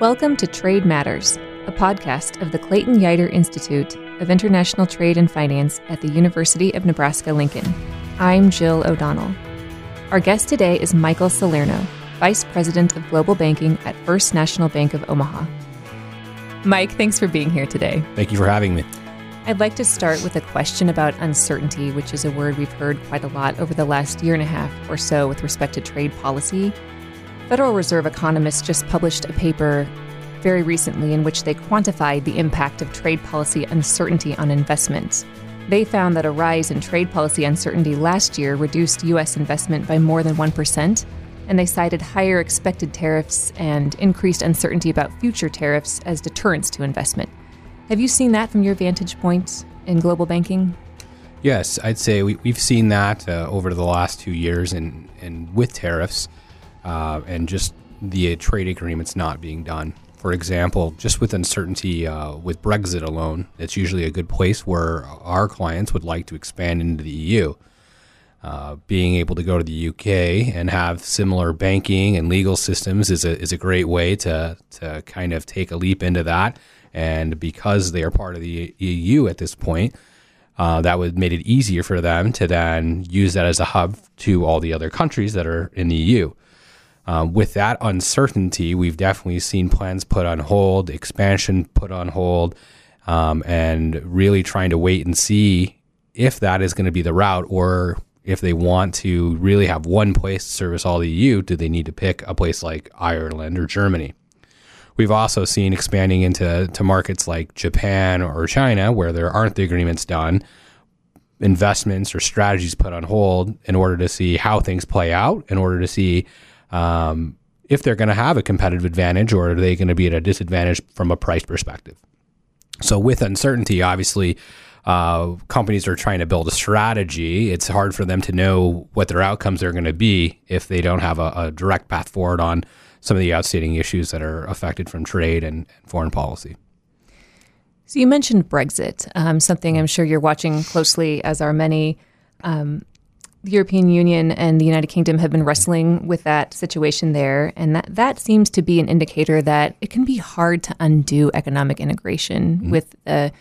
Welcome to Trade Matters, a podcast of the Clayton Yeutter Institute of International Trade and Finance at the University of Nebraska Lincoln. I'm Jill O'Donnell. Our guest today is Michael Salerno, Vice President of Global Banking at First National Bank of Omaha. Mike, thanks for being here today. Thank you for having me. I'd like to start with a question about uncertainty, which is a word we've heard quite a lot over the last year and a half or so with respect to trade policy. Federal Reserve economists just published a paper very recently in which they quantified the impact of trade policy uncertainty on investment. They found that a rise in trade policy uncertainty last year reduced U.S. investment by more than 1%, and they cited higher expected tariffs and increased uncertainty about future tariffs as deterrents to investment. Have you seen that from your vantage point in global banking? Yes, I'd say we, have seen that uh, over the last two years, and, and with tariffs uh, and just the trade agreements not being done. For example, just with uncertainty uh, with Brexit alone, it's usually a good place where our clients would like to expand into the EU. Uh, being able to go to the UK and have similar banking and legal systems is a, is a great way to, to kind of take a leap into that. And because they are part of the EU at this point, uh, that would made it easier for them to then use that as a hub to all the other countries that are in the EU. Um, with that uncertainty, we've definitely seen plans put on hold, expansion put on hold, um, and really trying to wait and see if that is going to be the route or if they want to really have one place to service all the EU, do they need to pick a place like Ireland or Germany? We've also seen expanding into to markets like Japan or China, where there aren't the agreements done, investments or strategies put on hold in order to see how things play out, in order to see um, if they're going to have a competitive advantage or are they going to be at a disadvantage from a price perspective. So, with uncertainty, obviously, uh, companies are trying to build a strategy. It's hard for them to know what their outcomes are going to be if they don't have a, a, direct path forward on some of the outstanding issues that are affected from trade and, and foreign policy. So you mentioned Brexit, um, something I'm sure you're watching closely, as are many. Um, the European Union and the United Kingdom have been wrestling with that situation there, and that that seems to be an indicator that it can be hard to undo economic integration mm-hmm. with the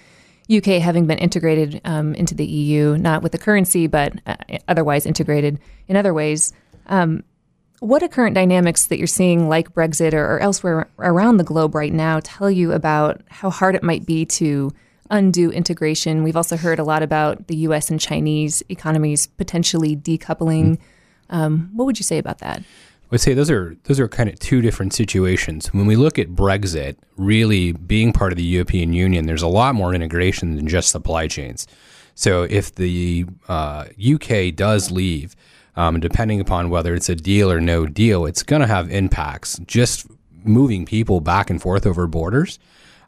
UK having been integrated um, into the EU, not with the currency, but uh, otherwise integrated in other ways. Um, what are current dynamics that you're seeing, like Brexit or, or elsewhere around the globe right now, tell you about how hard it might be to undo integration? We've also heard a lot about the U.S. and Chinese economies potentially decoupling. Mm-hmm. Um, what would you say about that? I would say those are those are kind of two different situations. When we look at Brexit, really being part of the European Union, there's a lot more integration than just supply chains. So if the uh, UK does leave, um, depending upon whether it's a deal or no deal, it's going to have impacts. Just moving people back and forth over borders,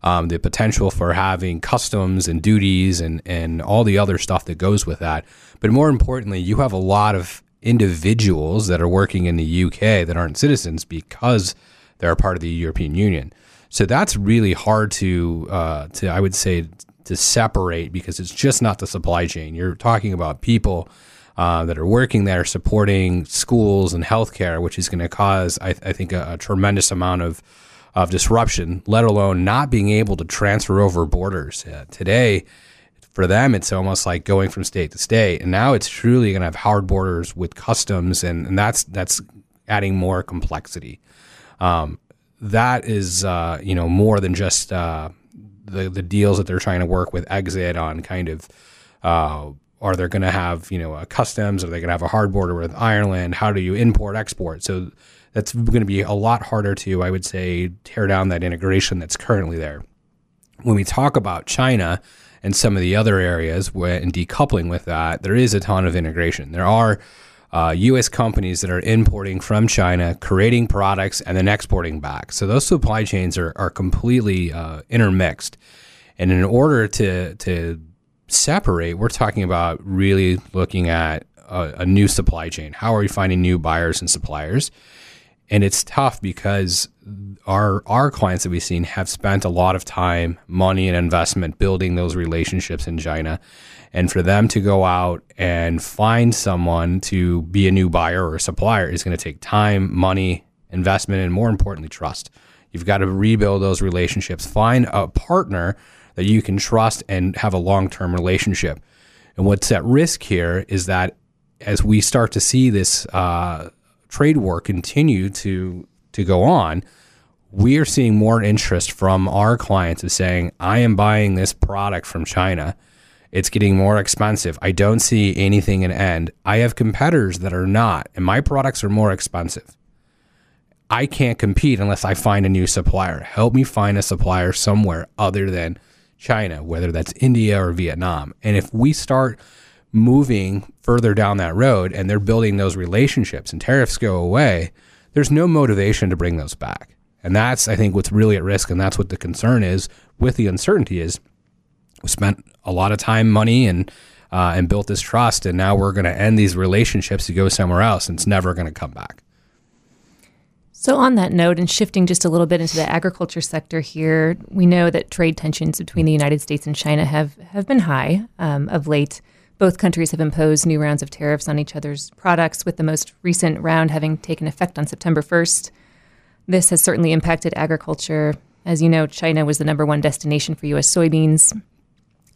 um, the potential for having customs and duties and and all the other stuff that goes with that. But more importantly, you have a lot of individuals that are working in the UK that aren't citizens because they're a part of the European Union. So that's really hard to uh, to I would say to separate because it's just not the supply chain. You're talking about people uh, that are working there, supporting schools and healthcare, which is going to cause I, I think a, a, tremendous amount of of disruption. Let alone not being able to transfer over borders uh, today for them, it's almost like going from state to state. And now it's truly going to have hard borders with customs, and, and that's that's adding more complexity. Um, that is, uh, you know, more than just uh, the the deals that they're trying to work with exit on. Kind of, uh, are they going to have you know customs? Are they going to have a hard border with Ireland? How do you import export? So that's going to be a lot harder to, I would say, tear down that integration that's currently there. When we talk about China and some of the other areas where, and decoupling with that, there is a ton of integration. There are uh, U.S. companies that are importing from China, creating products, and then exporting back. So those supply chains are, are completely uh, intermixed. And in order to, to separate, we're talking about really looking at a, a new supply chain. How are we finding new buyers and suppliers? And it's tough because our our clients that we've seen have spent a lot of time, money, and investment building those relationships in China, and for them to go out and find someone to be a new buyer or supplier is going to take time, money, investment, and more importantly, trust. You've got to rebuild those relationships. Find a partner that you can trust and have a long term relationship. And what's at risk here is that as we start to see this uh, trade war continue to to go on, we are seeing more interest from our clients of saying, "I am buying this product from China." It's getting more expensive. I don't see anything in end. I have competitors that are not, and my products are more expensive. I can't compete unless I find a new supplier. Help me find a supplier somewhere other than China, whether that's India or Vietnam. And if we start moving further down that road and they're building those relationships and tariffs go away, there's no motivation to bring those back. And that's, I think, what's really at risk. And that's what the concern is with the uncertainty is we spent a lot of time, money, and uh, and built this trust, and now we're going to end these relationships to go somewhere else, and it's never going to come back. So, on that note, and shifting just a little bit into the agriculture sector here, we know that trade tensions between the United States and China have, have been high um, of late. Both countries have imposed new rounds of tariffs on each other's products, with the most recent round having taken effect on September 1st. This has certainly impacted agriculture. As you know, China was the number one destination for U.S. soybeans.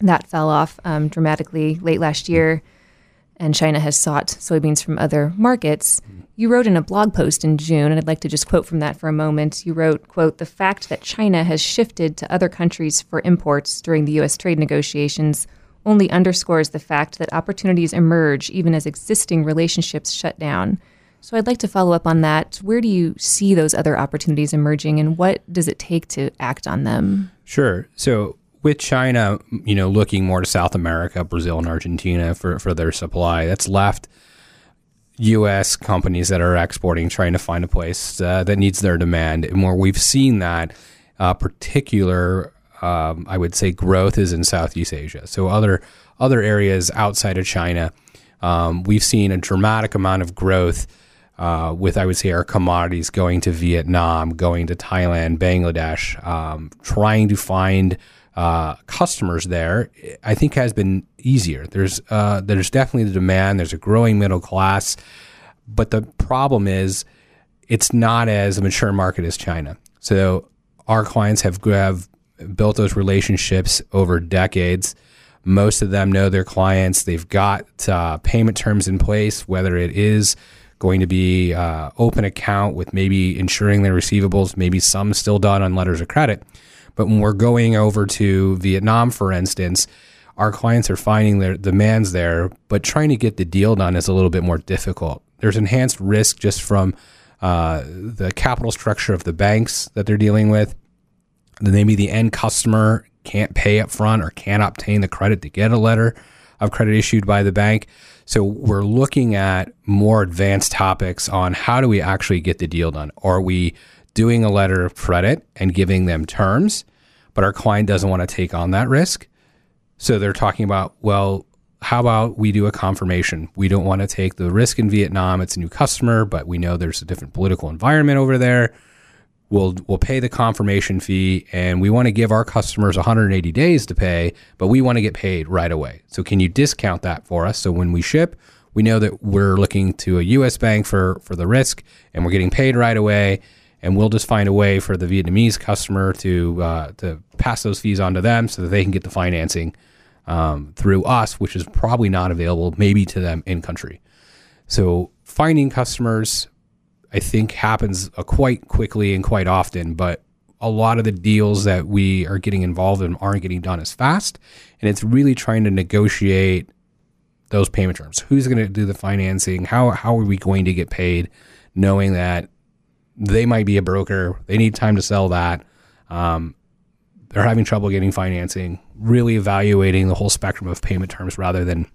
That fell off um, dramatically late last year, and China has sought soybeans from other markets. You wrote in a blog post in June, and I'd like to just quote from that for a moment. You wrote, quote, the fact that China has shifted to other countries for imports during the U.S. trade negotiations only underscores the fact that opportunities emerge even as existing relationships shut down. So I'd like to follow up on that. Where do you see those other opportunities emerging, and what does it take to act on them? Sure. So with China, you know, looking more to South America, Brazil and Argentina for, for their supply, that's left U.S. companies that are exporting trying to find a place uh, that needs their demand. And where we've seen that uh, particular, um, I would say, growth is in Southeast Asia. So other other areas outside of China, um, we've seen a dramatic amount of growth. Uh, with I would say our commodities going to Vietnam, going to Thailand, Bangladesh, um, trying to find uh, customers there, I think has been easier. There's uh, there's definitely the demand. There's a growing middle class, but the problem is it's not as a mature market as China. So our clients have have built those relationships over decades. Most of them know their clients. They've got uh, payment terms in place, whether it is going to be uh, open account with maybe insuring their receivables, maybe some still done on letters of credit. But when we're going over to Vietnam, for instance, our clients are finding their demands there, but trying to get the deal done is a little bit more difficult. There's enhanced risk just from uh, the capital structure of the banks that they're dealing with. Maybe the end customer can't pay up front or can't obtain the credit to get a letter of credit issued by the bank. So we're looking at more advanced topics on how do we actually get the deal done? Are we doing a letter of credit and giving them terms, but our client doesn't want to take on that risk. So they're talking about, well, how about we do a confirmation? We don't want to take the risk in Vietnam. It's a new customer, but we know there's a different political environment over there. We'll we'll pay the confirmation fee and we want to give our customers 180 days to pay, but we want to get paid right away. So can you discount that for us so when we ship, we know that we're looking to a US bank for for the risk and we're getting paid right away and we'll just find a way for the Vietnamese customer to uh, to pass those fees on to them so that they can get the financing um, through us, which is probably not available maybe to them in country. So finding customers, I think, happens uh, quite quickly and quite often, but a lot of the deals that we are getting involved in aren't getting done as fast, and it's really trying to negotiate those payment terms. Who's going to do the financing? How how are we going to get paid? Knowing that they might be a broker. They need time to sell that. Um, they're having trouble getting financing. Really evaluating the whole spectrum of payment terms rather than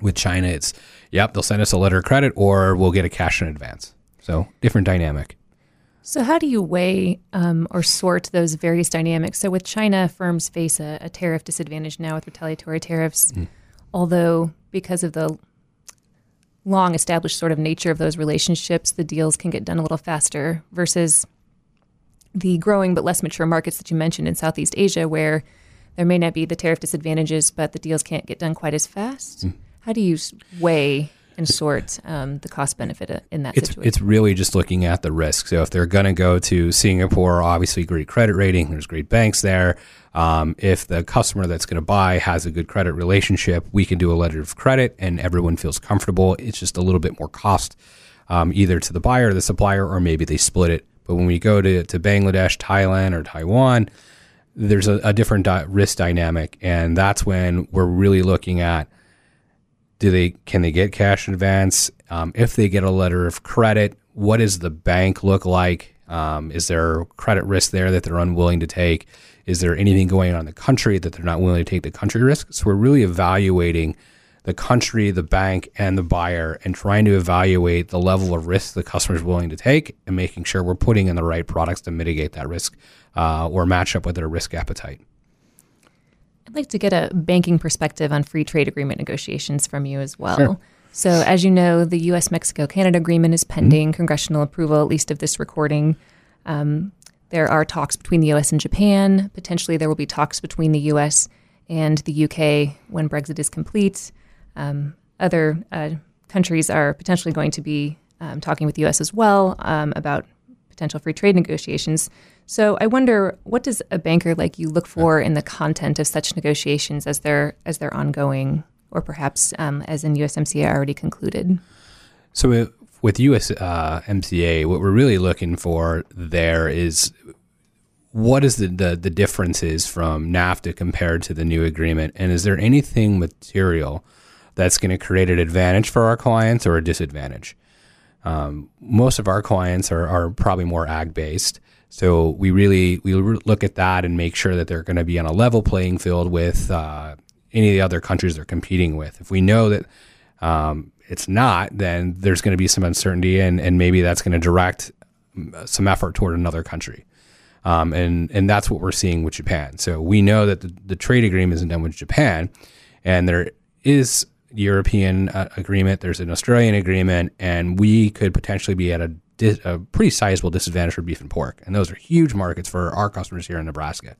with China. It's yep, they'll send us a letter of credit or we'll get a cash in advance. So different dynamic. So, how do you weigh um, or sort those various dynamics? So, with China, firms face a, a tariff disadvantage now with retaliatory tariffs, mm. although because of the long established sort of nature of those relationships, the deals can get done a little faster versus the growing but less mature markets that you mentioned in Southeast Asia, where there may not be the tariff disadvantages, but the deals can't get done quite as fast. Mm. How do you weigh and sort um, the cost benefit in that it's, situation? It's really just looking at the risk. So if they're going to go to Singapore, obviously great credit rating, there's great banks there. Um, if the customer that's going to buy has a good credit relationship, we can do a letter of credit and everyone feels comfortable. It's just a little bit more cost, um, either to the buyer or the supplier, or maybe they split it. But when we go to, to Bangladesh, Thailand, or Taiwan, there's a, a different di- risk dynamic. And that's when we're really looking at do they can they get cash advance? Um, if they get a letter of credit, what does the bank look like? Um, is there credit risk there that they're unwilling to take? Is there anything going on in the country that they're not willing to take the country risk? So we're really evaluating the country, the bank, and the buyer, and trying to evaluate the level of risk the customer is willing to take, and making sure we're putting in the right products to mitigate that risk uh, or match up with their risk appetite. I'd like to get a banking perspective on free trade agreement negotiations from you as well. Sure. So, as you know, the U.S. Mexico Canada agreement is pending mm-hmm. congressional approval, at least of this recording. Um, there are talks between the U.S. and Japan. Potentially, there will be talks between the U.S. and the U.K. when Brexit is complete. Um, other uh, countries are potentially going to be um, talking with the U.S. as well um, about potential free trade negotiations. So I wonder, what does a banker like you look for in the content of such negotiations as they're as they're ongoing, or perhaps um, as in USMCA already concluded? So with USMCA, uh, what we're really looking for there is what is the, the the differences from NAFTA compared to the new agreement, and is there anything material that's going to create an advantage for our clients or a disadvantage? Um, most of our clients are, are probably more ag based. So we really we look at that and make sure that they're going to be on a level playing field with uh, any of the other countries they're competing with. If we know that um, it's not, then there's going to be some uncertainty, and, and maybe that's going to direct mm, some effort toward another country. Um, and and that's what we're seeing with Japan. So we know that the, the trade agreement isn't done with Japan, and there is European uh, agreement. There's an Australian agreement, and we could potentially be at a a pretty sizable disadvantage for beef and pork. And those are huge markets for our customers here in Nebraska.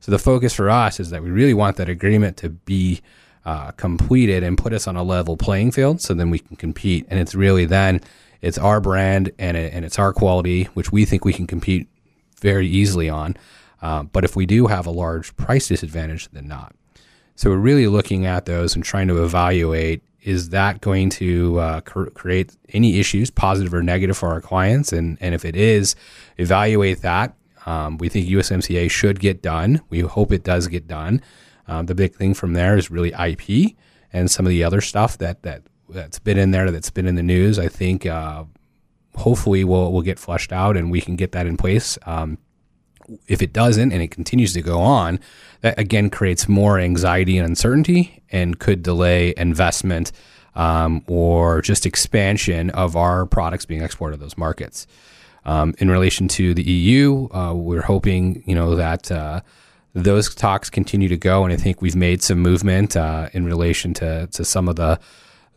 So the focus for us is that we really want that agreement to be uh, completed and put us on a level playing field so then we can compete. And it's really then it's our brand and, it, and it's our quality, which we think we can compete very easily on. Uh, but if we do have a large price disadvantage, then not. So we're really looking at those and trying to evaluate is that going to uh, cr- create any issues, positive or negative, for our clients? And and if it is, evaluate that. Um, we think USMCA should get done. We hope it does get done. Um, the big thing from there is really IP and some of the other stuff that that that's been in there that's been in the news. I think uh, hopefully will will get flushed out and we can get that in place. Um, if it doesn't and it continues to go on, that again creates more anxiety and uncertainty and could delay investment um, or just expansion of our products being exported to those markets. Um, in relation to the EU, uh, we're hoping you know that uh, those talks continue to go, and I think we've made some movement uh, in relation to to some of the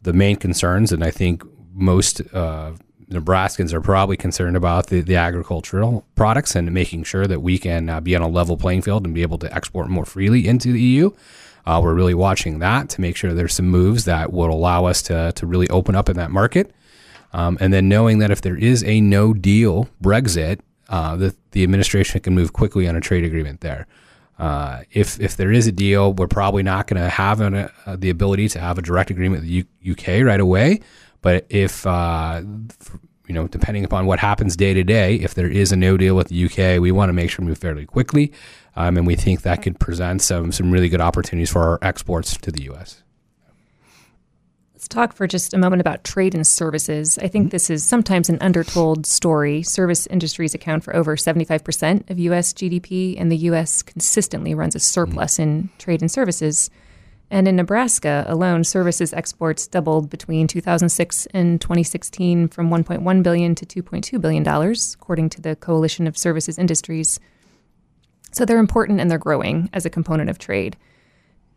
the main concerns, and I think most uh, Nebraskans are probably concerned about the, the agricultural products and making sure that we can uh, be on a level playing field and be able to export more freely into the EU. Uh, we're really watching that to make sure there's some moves that will allow us to, to really open up in that market. Um, and then knowing that if there is a no deal Brexit, uh, the, the administration can move quickly on a trade agreement there. Uh, if if there is a deal, we're probably not going to have an, uh, the ability to have a direct agreement with the U- UK right away. But if uh, you know, depending upon what happens day to day, if there is a no deal with the UK, we want to make sure we move fairly quickly, um, and we think that could present some some really good opportunities for our exports to the U.S. Let's talk for just a moment about trade and services. I think mm-hmm. this is sometimes an undertold story. Service industries account for over 75% of U.S. GDP, and the U.S. consistently runs a surplus mm-hmm. in trade and services. And in Nebraska alone, services exports doubled between 2006 and 2016 from 1.1 billion to 2.2 billion dollars, according to the Coalition of Services Industries. So they're important and they're growing as a component of trade.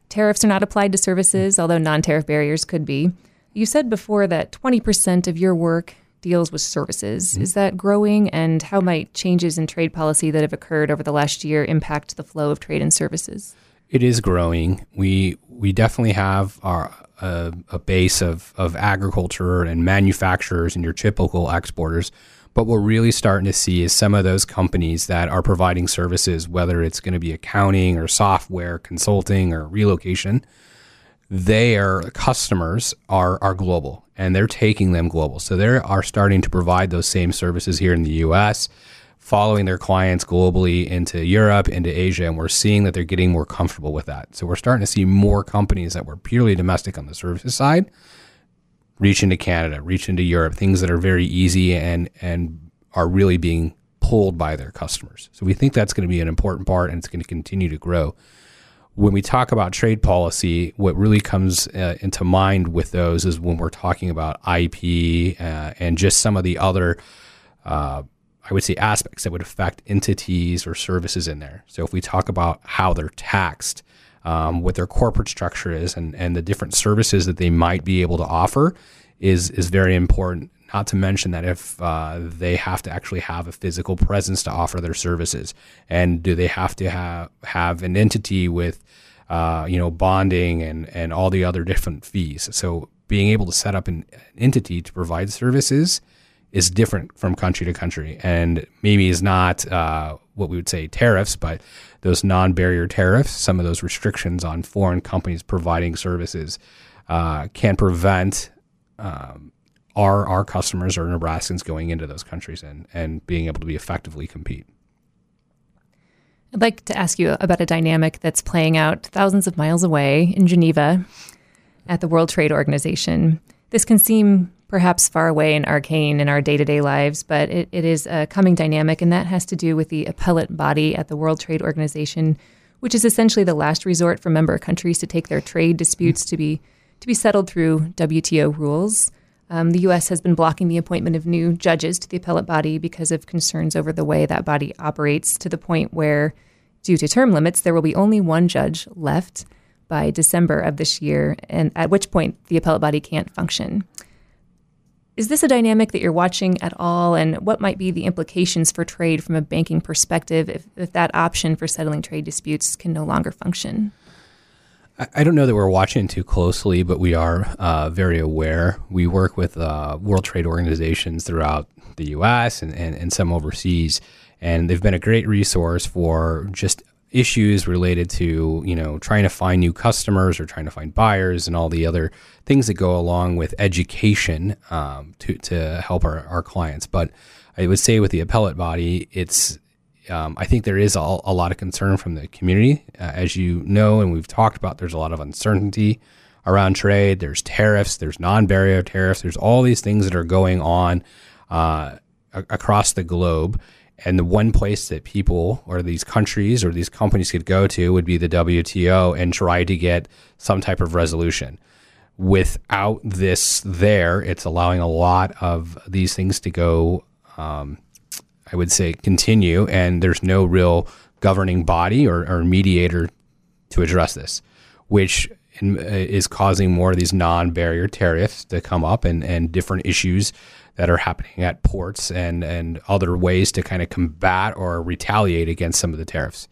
Tariffs are not applied to services, although non-tariff barriers could be. You said before that 20% of your work deals with services. Mm-hmm. Is that growing and how might changes in trade policy that have occurred over the last year impact the flow of trade and services? It is growing. We we definitely have our a, a base of, of agriculture and manufacturers and your typical exporters. But what we're really starting to see is some of those companies that are providing services, whether it's going to be accounting or software, consulting or relocation, their customers are, are global and they're taking them global. So they are starting to provide those same services here in the US, following their clients globally into Europe, into Asia, and we're seeing that they're getting more comfortable with that. So we're starting to see more companies that were purely domestic on the services side reach into Canada, reach into Europe, things that are very easy and and are really being pulled by their customers. So we think that's going to be an important part and it's going to continue to grow when we talk about trade policy, what really comes uh, into mind with those is when we're talking about IP uh, and just some of the other, uh, I would say, aspects that would affect entities or services in there. So if we talk about how they're taxed, um, what their corporate structure is, and, and the different services that they might be able to offer, is is very important. Not to mention that if uh, they have to actually have a physical presence to offer their services, and do they have to have have an entity with, uh, you know, bonding and and all the other different fees. So being able to set up an entity to provide services is different from country to country, and maybe is not uh, what we would say tariffs, but those non-barrier tariffs, some of those restrictions on foreign companies providing services, uh, can prevent um, our our customers or Nebraskans going into those countries and and being able to be effectively compete. I'd like to ask you about a dynamic that's playing out thousands of miles away in Geneva at the World Trade Organization. This can seem perhaps far away and arcane in our day to day lives, but it, it is a coming dynamic, and that has to do with the appellate body at the World Trade Organization, which is essentially the last resort for member countries to take their trade disputes to be to be settled through WTO rules. Um, the U.S. has been blocking the appointment of new judges to the appellate body because of concerns over the way that body operates, to the point where, due to term limits, there will be only one judge left by December of this year, and at which point the appellate body can't function. Is this a dynamic that you're watching at all, and what might be the implications for trade from a banking perspective if, if that option for settling trade disputes can no longer function? I don't know that we're watching too closely, but we are uh, very aware. We work with uh, World Trade organizations throughout the U.S. And, and, and some overseas, and they've been a great resource for just issues related to you know trying to find new customers or trying to find buyers and all the other things that go along with education um, to to help our, our clients. But I would say with the appellate body, it's um, I think there is a, a, lot of concern from the community. Uh, as you know, and we've talked about, there's a lot of uncertainty around trade. There's tariffs, there's non barrier tariffs, there's all these things that are going on uh, across the globe. And the one place that people or these countries or these companies could go to would be the WTO and try to get some type of resolution. Without this there, it's allowing a lot of these things to go um, I would say, continue, and there's no real governing body or, or mediator to address this, which uh, is causing more of these non-barrier tariffs to come up and, and different issues that are happening at ports and, and other ways to kind of combat or retaliate against some of the tariffs.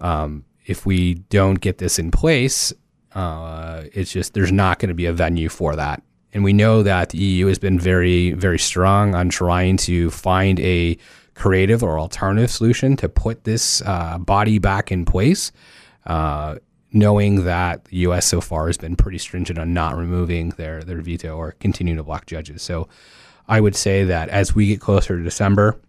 Um, if we don't get this in place, uh, it's just there's not going to be a venue for that and we know that the EU has been very, very strong on trying to find a creative or alternative solution to put this uh, body back in place, uh, knowing that the U.S. so far has been pretty stringent on not removing their, their veto or continuing to block judges. So I would say that as we get closer to December,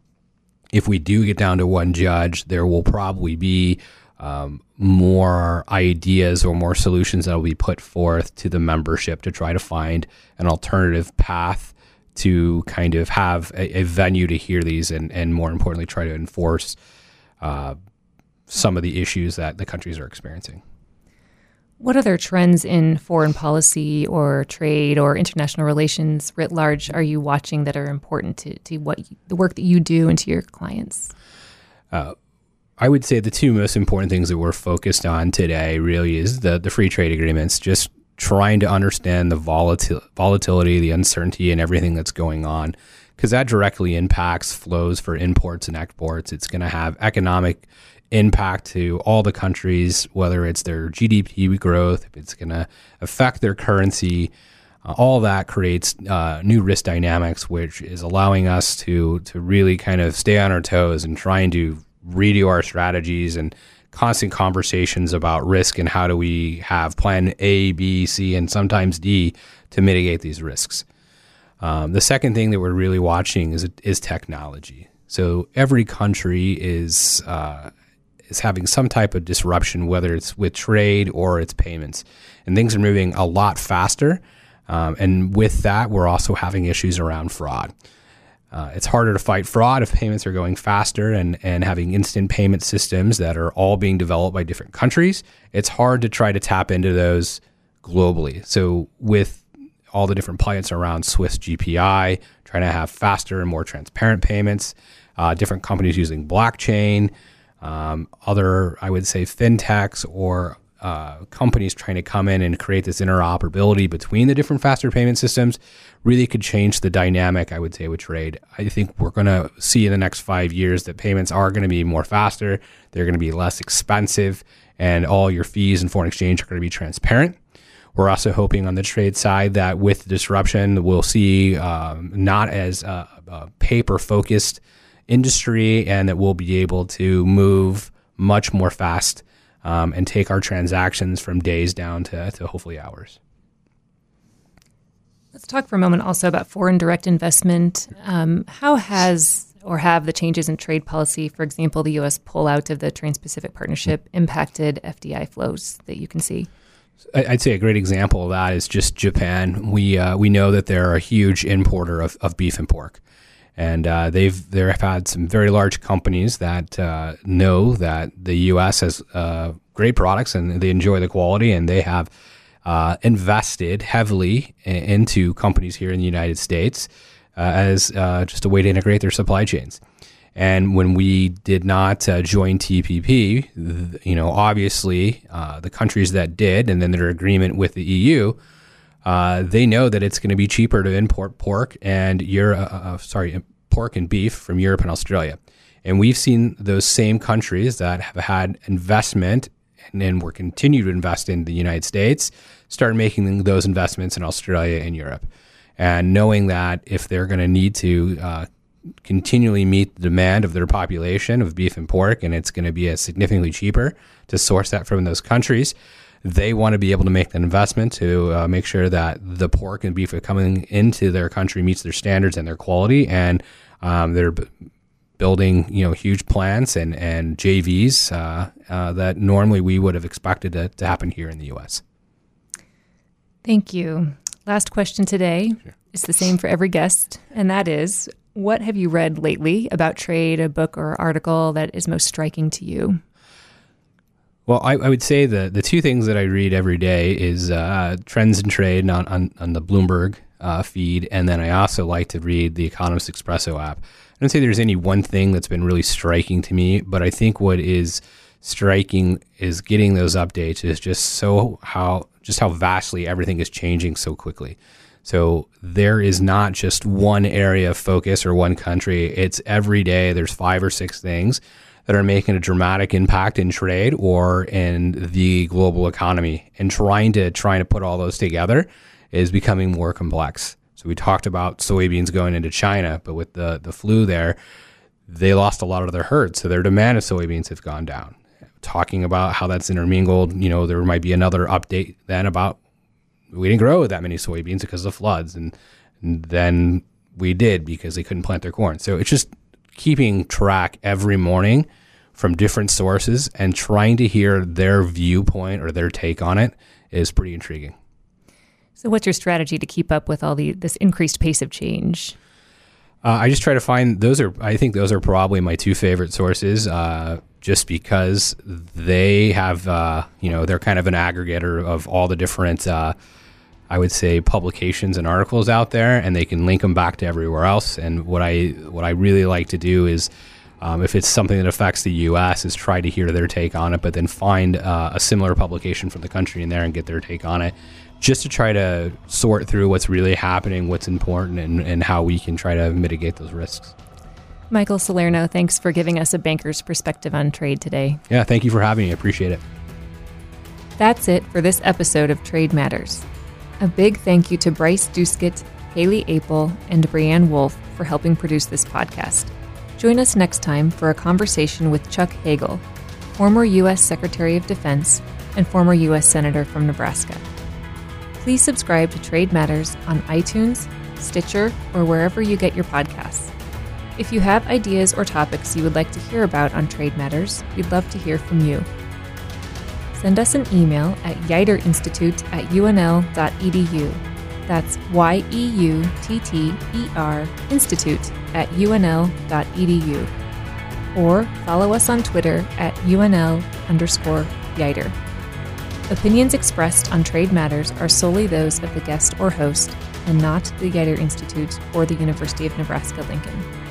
if we do get down to one judge, there will probably be um, more ideas or more solutions that will be put forth to the membership to try to find an alternative path to kind of have a, a venue to hear these and, and more importantly try to enforce uh, some of the issues that the countries are experiencing. What other trends in foreign policy or trade or international relations writ large are you watching that are important to, to what you, the work that you do and to your clients? Uh, I would say the two most important things that we're focused on today really is the the free trade agreements. Just trying to understand the volatil- volatility, the uncertainty, and everything that's going on, because that directly impacts flows for imports and exports. It's going to have economic impact to all the countries, whether it's their GDP growth, if it's going to affect their currency. Uh, all that creates uh, new risk dynamics, which is allowing us to to really kind of stay on our toes and trying to redo our strategies and constant conversations about risk and how do we have plan A, B, C, and sometimes D to mitigate these risks. Um, the second thing that we're really watching is is technology. So every country is uh, is having some type of disruption, whether it's with trade or its payments, and things are moving a lot faster. Um, and with that, we're also having issues around fraud. Uh, it's harder to fight fraud if payments are going faster and, and having instant payment systems that are all being developed by different countries. It's hard to try to tap into those globally. So, with all the different plans around SWIFT GPI, trying to have faster and more transparent payments, uh, different companies using blockchain, um, other, I would say, fintechs or uh, companies trying to come in and create this interoperability between the different faster payment systems really could change the dynamic, I would say, with trade. I think we're going to see in the next five years that payments are going to be more faster, they're going to be less expensive, and all your fees and foreign exchange are going to be transparent. We're also hoping on the trade side that with disruption, we'll see um, not as a, a paper focused industry and that we'll be able to move much more fast um, and take our transactions from days down to, to hopefully hours. Let's talk for a moment also about foreign direct investment. Um, how has or have the changes in trade policy, for example, the U.S. pullout of the Trans Pacific Partnership, impacted FDI flows that you can see? I'd say a great example of that is just Japan. We uh, we know that they're a huge importer of, of beef and pork, and uh, they've they've had some very large companies that uh, know that the U.S. has uh, great products and they enjoy the quality, and they have uh, invested heavily into companies here in the United States uh, as just a way to integrate their supply chains. And when we did not uh, join TPP, you know, obviously uh, the countries that did, and then their agreement with the EU, uh, they know that it's going to be cheaper to import pork and Euro, uh, uh, sorry, pork and beef from Europe and Australia. And we've seen those same countries that have had investment and, and will continue to invest in the United States start making those investments in Australia and Europe. And knowing that if they're going to need to uh, continually meet the demand of their population of beef and pork, and it's going to be significantly cheaper to source that from those countries. They want to be able to make that investment to uh, make sure that the pork and beef coming into their country meets their standards and their quality, and um, they're b- building you know huge plants and and JVs uh, uh, that normally we would have expected to, to happen here in the U.S. Thank you. Last question today sure. is the same for every guest, and that is what have you read lately about trade, a book or article that is most striking to you? Well, I, I would say the the two things that I read every day is uh, trends in trade on, on, on the Bloomberg uh, feed, and then I also like to read the Economist Expresso app. I don't say there's any one thing that's been really striking to me, but I think what is striking is getting those updates is just so how just how vastly everything is changing so quickly. So there is not just one area of focus or one country. It's every day there's five or six things that are making a dramatic impact in trade or in the global economy. And trying to trying to put all those together is becoming more complex. So we talked about soybeans going into China, but with the, the flu there, they lost a lot of their herd. So their demand of soybeans have gone down. Talking about how that's intermingled, you know, there might be another update then about we didn't grow that many soybeans because of the floods, and, and then we did because they couldn't plant their corn. So it's just keeping track every morning from different sources and trying to hear their viewpoint or their take on it is pretty intriguing. So, what's your strategy to keep up with all the this increased pace of change? Uh, I just try to find those are. I think those are probably my two favorite sources, uh, just because they have, uh, you know, they're kind of an aggregator of all the different uh, I would say publications and articles out there, and they can link them back to everywhere else. And what I what I really like to do is, um, if it's something that affects the U.S., is try to hear their take on it, but then find uh, a similar publication from the country in there and get their take on it, just to try to sort through what's really happening, what's important, and, and how we can try to mitigate those risks. Michael Salerno, thanks for giving us a banker's perspective on trade today. Yeah, thank you for having me. I appreciate it. That's it for this episode of Trade Matters. A big thank you to Bryce Duskett, Haley Apel, and Brianne Wolf for helping produce this podcast. Join us next time for a conversation with Chuck Hagel, former U.S. Secretary of Defense and former U.S. Senator from Nebraska. Please subscribe to Trade Matters on iTunes, Stitcher, or wherever you get your podcasts. If you have ideas or topics you would like to hear about on Trade Matters, we'd love to hear from you. Send us an email at yeutterinstitute at unl.edu. That's Y E U T T E R Institute at unl.edu. Or follow us on Twitter at UNL underscore Yeutter. Opinions expressed on trade matters are solely those of the guest or host and not the Yeutter Institute or the University of Nebraska Lincoln.